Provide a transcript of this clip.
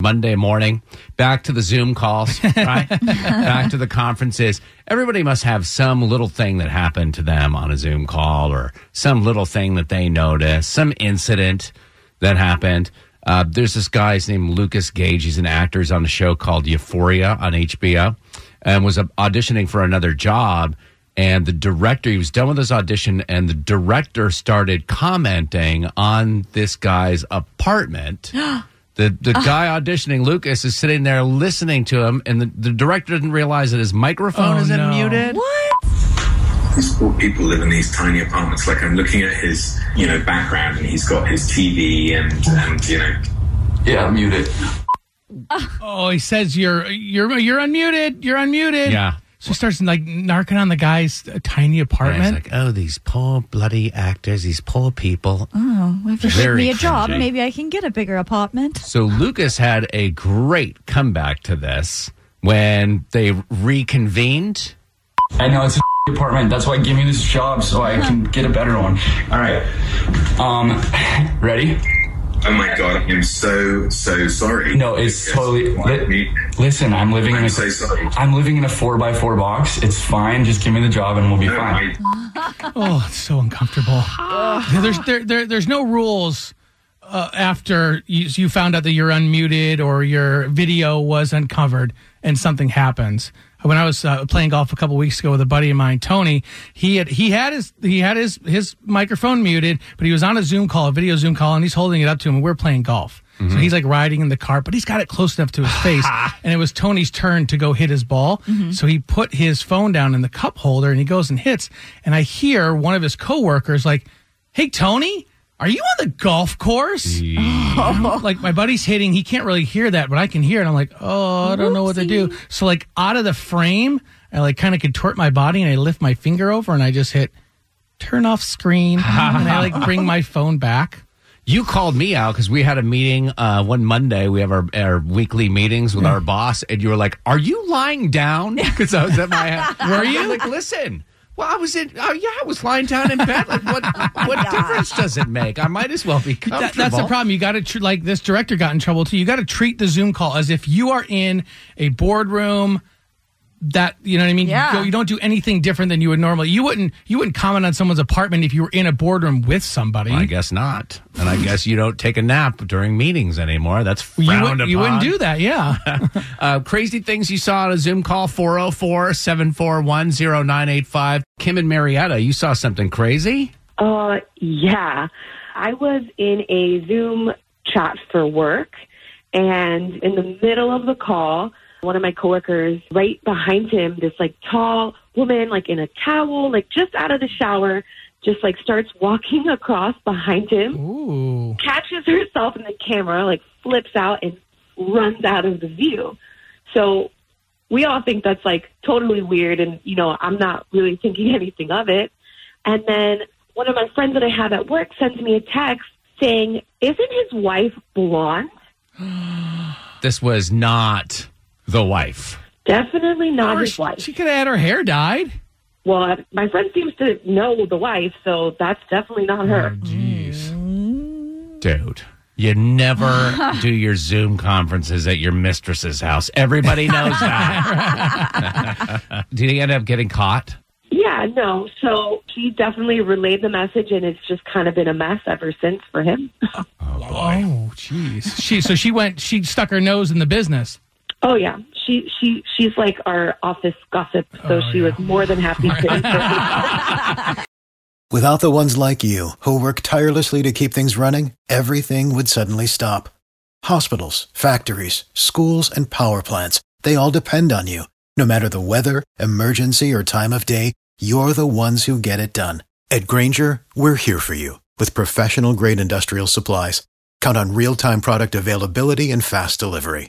Monday morning, back to the Zoom calls, right? back to the conferences. Everybody must have some little thing that happened to them on a Zoom call or some little thing that they noticed, some incident that happened. Uh, there's this guy's named Lucas Gage. He's an actor. He's on a show called Euphoria on HBO and was auditioning for another job. And the director, he was done with his audition, and the director started commenting on this guy's apartment. The the ah. guy auditioning, Lucas, is sitting there listening to him, and the, the director didn't realize that his microphone Oh, isn't no. muted. These poor people live in these tiny apartments. Like I'm looking at his, you know, background, and he's got his TV and and you know, yeah, muted. Ah. Oh, he says you're you're you're unmuted. You're unmuted. Yeah. So he starts like narking on the guy's uh, tiny And it's apartment. like, oh, these poor bloody actors, these poor people. Oh, if you give Very me a job, cringy. maybe I can get a bigger apartment. So Lucas had a great comeback to this when they reconvened. I know it's a apartment. That's why give me this job so I can get a better one. All right. Um, ready? Oh my god, I'm so so sorry. No, it's Yes. totally. Why li- me? listen, I'm living in I'm a. so sorry. I'm living in a four by four box. It's fine. Just give me the job and we'll be No, fine. I, oh, it's so uncomfortable. There's there, there there's no rules uh, after you, you found out that you're unmuted or your video was uncovered and something happens. When I was uh, playing golf a couple weeks ago with a buddy of mine, Tony, he had he had his he had his his microphone muted, but he was on a Zoom call, a video Zoom call, and he's holding it up to him. and We're playing golf, so he's like riding in the cart, but he's got it close enough to his face, and it was Tony's turn to go hit his ball. So he put his phone down in the cup holder, and he goes and hits, and I hear one of his coworkers like, "Hey, Tony." Are you on the golf course? like my buddy's hitting, he can't really hear that, but I can hear it. I'm like, oh, I don't know what to do. So like out of the frame, I like kind of contort my body and I lift my finger over and I just hit turn off screen and I like bring my phone back. You called me out because we had a meeting uh, one Monday. We have our, our weekly meetings with our boss, and you were like, "Are you lying down?" Because I was at my. Were you like, listen? Well, I was in. Oh, yeah, I was lying down in bed. Like, what? What difference does it make? I might as well be comfortable. That, that's the problem. You got to tr- like this director got in trouble too. You got to treat the Zoom call as if you are in a boardroom. That you know what I mean. Yeah. You, go- you don't do anything different than you would normally. You wouldn't. You wouldn't comment on someone's apartment if you were in a boardroom with somebody. I guess not. And I guess you don't take a nap during meetings anymore. That's you, frowned would, you wouldn't do that. Yeah. Uh, crazy things you saw on a Zoom call 404 741 0985. Kim and Marietta, you saw something crazy? Uh, yeah. I was in a Zoom chat for work, and in the middle of the call, one of my coworkers, right behind him, this like tall woman, like in a towel, like just out of the shower, just like starts walking across behind him, Ooh. catches herself in the camera, like flips out and runs out of the view. So we all think that's like totally weird, and you know, I'm not really thinking anything of it. And then one of my friends that I have at work sends me a text saying, Isn't his wife blonde? This was not the wife. Definitely not Or his she, wife. she could have had her hair dyed. well, my friend seems to know the wife, so that's definitely not her. Oh, jeez. Dude, you never do your Zoom conferences at your mistress's house. Everybody knows that. Did he end up getting caught? Yeah, no. So she definitely relayed the message, and it's just kind of been a mess ever since for him. Oh, oh jeez. She so she went. She stuck her nose in the business. Oh yeah, she she she's like our office gossip, so oh, she was more than happy to. Without the ones like you, who work tirelessly to keep things running, everything would suddenly stop. Hospitals, factories, schools, and power plants, they all depend on you. No matter the weather, emergency, or time of day, you're the ones who get it done. At Grainger, we're here for you with professional grade industrial supplies. Count on real time product availability and fast delivery.